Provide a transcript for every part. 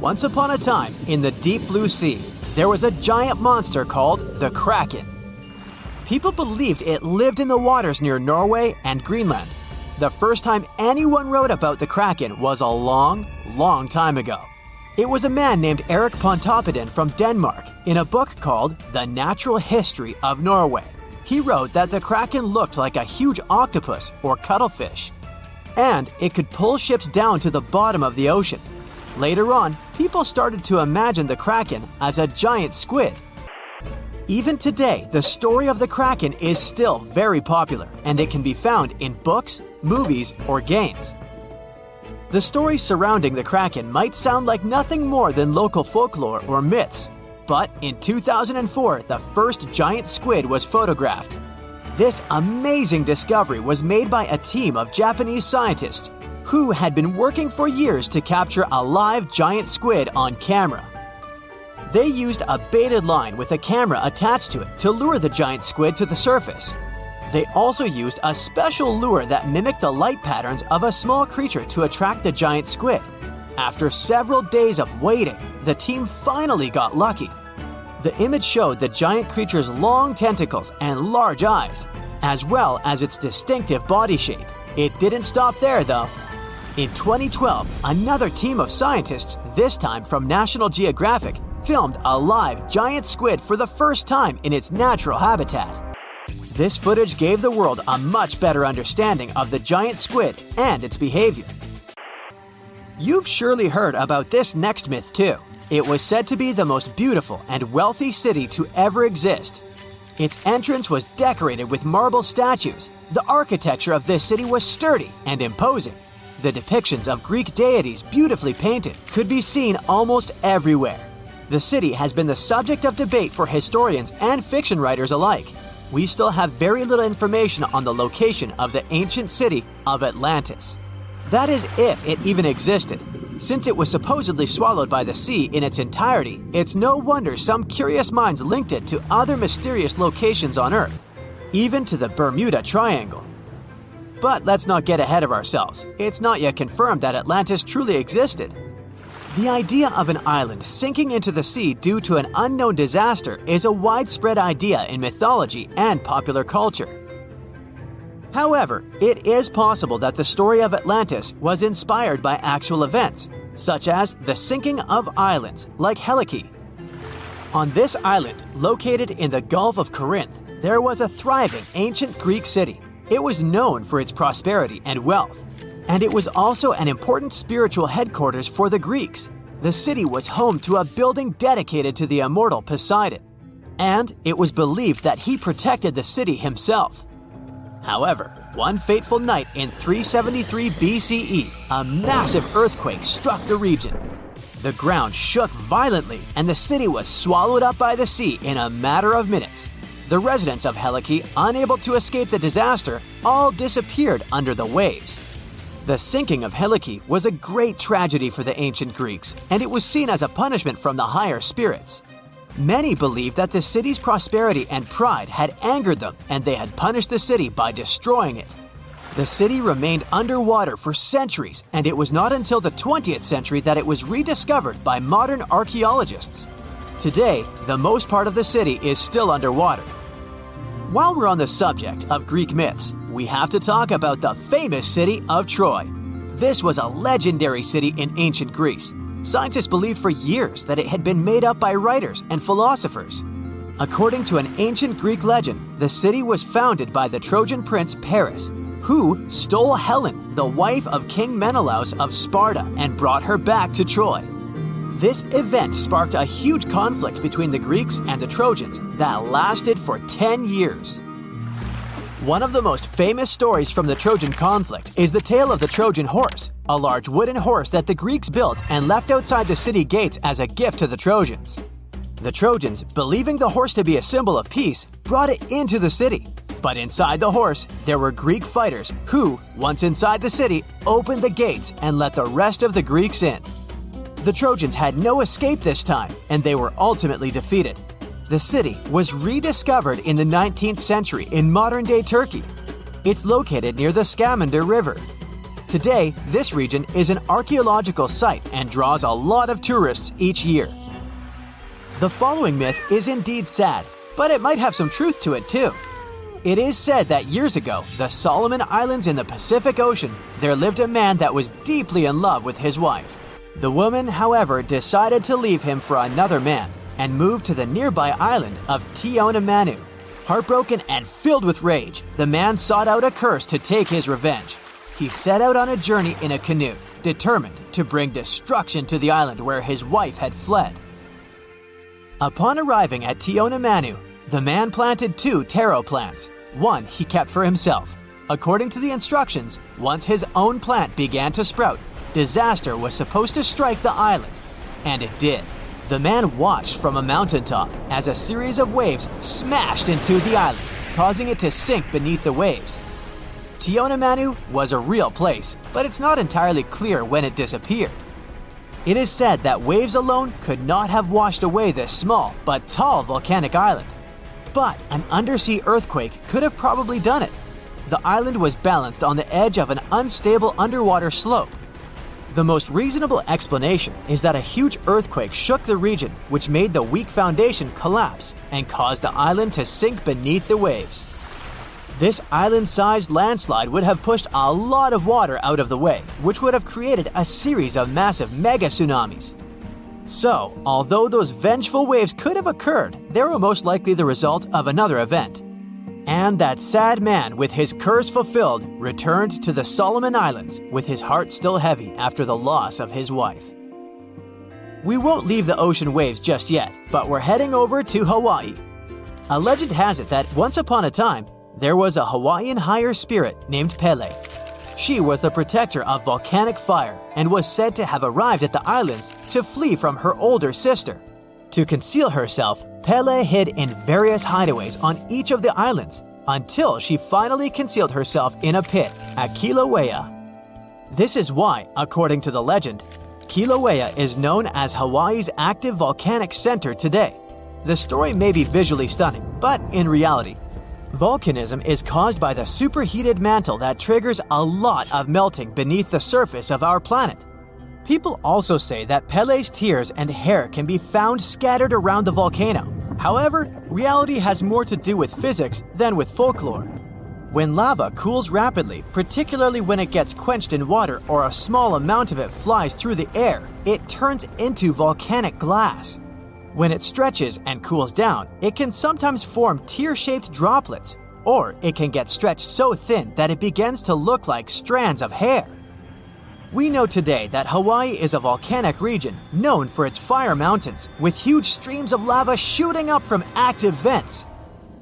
Once upon a time, in the deep blue sea, there was a giant monster called the Kraken. People believed it lived in the waters near Norway and Greenland. The first time anyone wrote about the Kraken was a long, long time ago. It was a man named Erik Pontoppidan from Denmark in a book called The Natural History of Norway. He wrote that the Kraken looked like a huge octopus or cuttlefish, and it could pull ships down to the bottom of the ocean. Later on, people started to imagine the Kraken as a giant squid. Even today, the story of the Kraken is still very popular, and it can be found in books, movies, or games. The stories surrounding the Kraken might sound like nothing more than local folklore or myths, but in 2004, the first giant squid was photographed. This amazing discovery was made by a team of Japanese scientists who had been working for years to capture a live giant squid on camera. They used a baited line with a camera attached to it to lure the giant squid to the surface. They also used a special lure that mimicked the light patterns of a small creature to attract the giant squid. After several days of waiting, the team finally got lucky. The image showed the giant creature's long tentacles and large eyes, as well as its distinctive body shape. It didn't stop there, though. In 2012, another team of scientists, this time from National Geographic, filmed a live giant squid for the first time in its natural habitat. This footage gave the world a much better understanding of the giant squid and its behavior. You've surely heard about this next myth too. It was said to be the most beautiful and wealthy city to ever exist. Its entrance was decorated with marble statues. The architecture of this city was sturdy and imposing. The depictions of Greek deities, beautifully painted, could be seen almost everywhere. The city has been the subject of debate for historians and fiction writers alike. We still have very little information on the location of the ancient city of Atlantis. That is, if it even existed. Since it was supposedly swallowed by the sea in its entirety, it's no wonder some curious minds linked it to other mysterious locations on Earth, even to the Bermuda Triangle. But let's not get ahead of ourselves. It's not yet confirmed that Atlantis truly existed. The idea of an island sinking into the sea due to an unknown disaster is a widespread idea in mythology and popular culture. However, it is possible that the story of Atlantis was inspired by actual events, such as the sinking of islands like Helike. On this island, located in the Gulf of Corinth, there was a thriving ancient Greek city it was known for its prosperity and wealth, and it was also an important spiritual headquarters for the Greeks. The city was home to a building dedicated to the immortal Poseidon, and it was believed that he protected the city himself. However, one fateful night in 373 BCE, a massive earthquake struck the region. The ground shook violently, and the city was swallowed up by the sea in a matter of minutes. The residents of Helike, unable to escape the disaster, all disappeared under the waves. The sinking of Helike was a great tragedy for the ancient Greeks, and it was seen as a punishment from the higher spirits. Many believed that the city's prosperity and pride had angered them, and they had punished the city by destroying it. The city remained underwater for centuries, and it was not until the 20th century that it was rediscovered by modern archaeologists. Today, the most part of the city is still underwater, while we're on the subject of Greek myths, we have to talk about the famous city of Troy. This was a legendary city in ancient Greece. Scientists believed for years that it had been made up by writers and philosophers. According to an ancient Greek legend, the city was founded by the Trojan prince Paris, who stole Helen, the wife of King Menelaus of Sparta, and brought her back to Troy. This event sparked a huge conflict between the Greeks and the Trojans that lasted for 10 years. One of the most famous stories from the Trojan conflict is the tale of the Trojan horse, a large wooden horse that the Greeks built and left outside the city gates as a gift to the Trojans. The Trojans, believing the horse to be a symbol of peace, brought it into the city. But inside the horse, there were Greek fighters who, once inside the city, opened the gates and let the rest of the Greeks in. The Trojans had no escape this time, and they were ultimately defeated. The city was rediscovered in the 19th century in modern day Turkey. It's located near the Scamander River. Today, this region is an archaeological site and draws a lot of tourists each year. The following myth is indeed sad, but it might have some truth to it too. It is said that years ago, the Solomon Islands in the Pacific Ocean, there lived a man that was deeply in love with his wife. The woman, however, decided to leave him for another man and moved to the nearby island of Tiona Heartbroken and filled with rage, the man sought out a curse to take his revenge. He set out on a journey in a canoe, determined to bring destruction to the island where his wife had fled. Upon arriving at Tiona the man planted two taro plants. One he kept for himself. According to the instructions, once his own plant began to sprout, disaster was supposed to strike the island. And it did. The man watched from a mountaintop as a series of waves smashed into the island, causing it to sink beneath the waves. Teonimanu was a real place, but it's not entirely clear when it disappeared. It is said that waves alone could not have washed away this small but tall volcanic island. But an undersea earthquake could have probably done it. The island was balanced on the edge of an unstable underwater slope. The most reasonable explanation is that a huge earthquake shook the region, which made the weak foundation collapse and caused the island to sink beneath the waves. This island sized landslide would have pushed a lot of water out of the way, which would have created a series of massive mega tsunamis. So, although those vengeful waves could have occurred, they were most likely the result of another event. And that sad man, with his curse fulfilled, returned to the Solomon Islands with his heart still heavy after the loss of his wife. We won't leave the ocean waves just yet, but we're heading over to Hawaii. A legend has it that once upon a time, there was a Hawaiian higher spirit named Pele. She was the protector of volcanic fire and was said to have arrived at the islands to flee from her older sister. To conceal herself, Pele hid in various hideaways on each of the islands until she finally concealed herself in a pit at Kilauea. This is why, according to the legend, Kilauea is known as Hawaii's active volcanic center today. The story may be visually stunning, but in reality, Volcanism is caused by the superheated mantle that triggers a lot of melting beneath the surface of our planet. People also say that Pele's tears and hair can be found scattered around the volcano. However, reality has more to do with physics than with folklore. When lava cools rapidly, particularly when it gets quenched in water or a small amount of it flies through the air, it turns into volcanic glass. When it stretches and cools down, it can sometimes form tear shaped droplets, or it can get stretched so thin that it begins to look like strands of hair. We know today that Hawaii is a volcanic region known for its fire mountains, with huge streams of lava shooting up from active vents.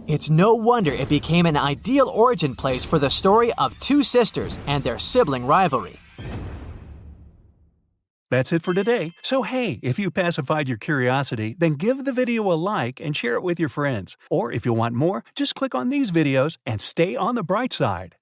It's no wonder it became an ideal origin place for the story of two sisters and their sibling rivalry. That's it for today. So, hey, if you pacified your curiosity, then give the video a like and share it with your friends. Or if you want more, just click on these videos and stay on the bright side.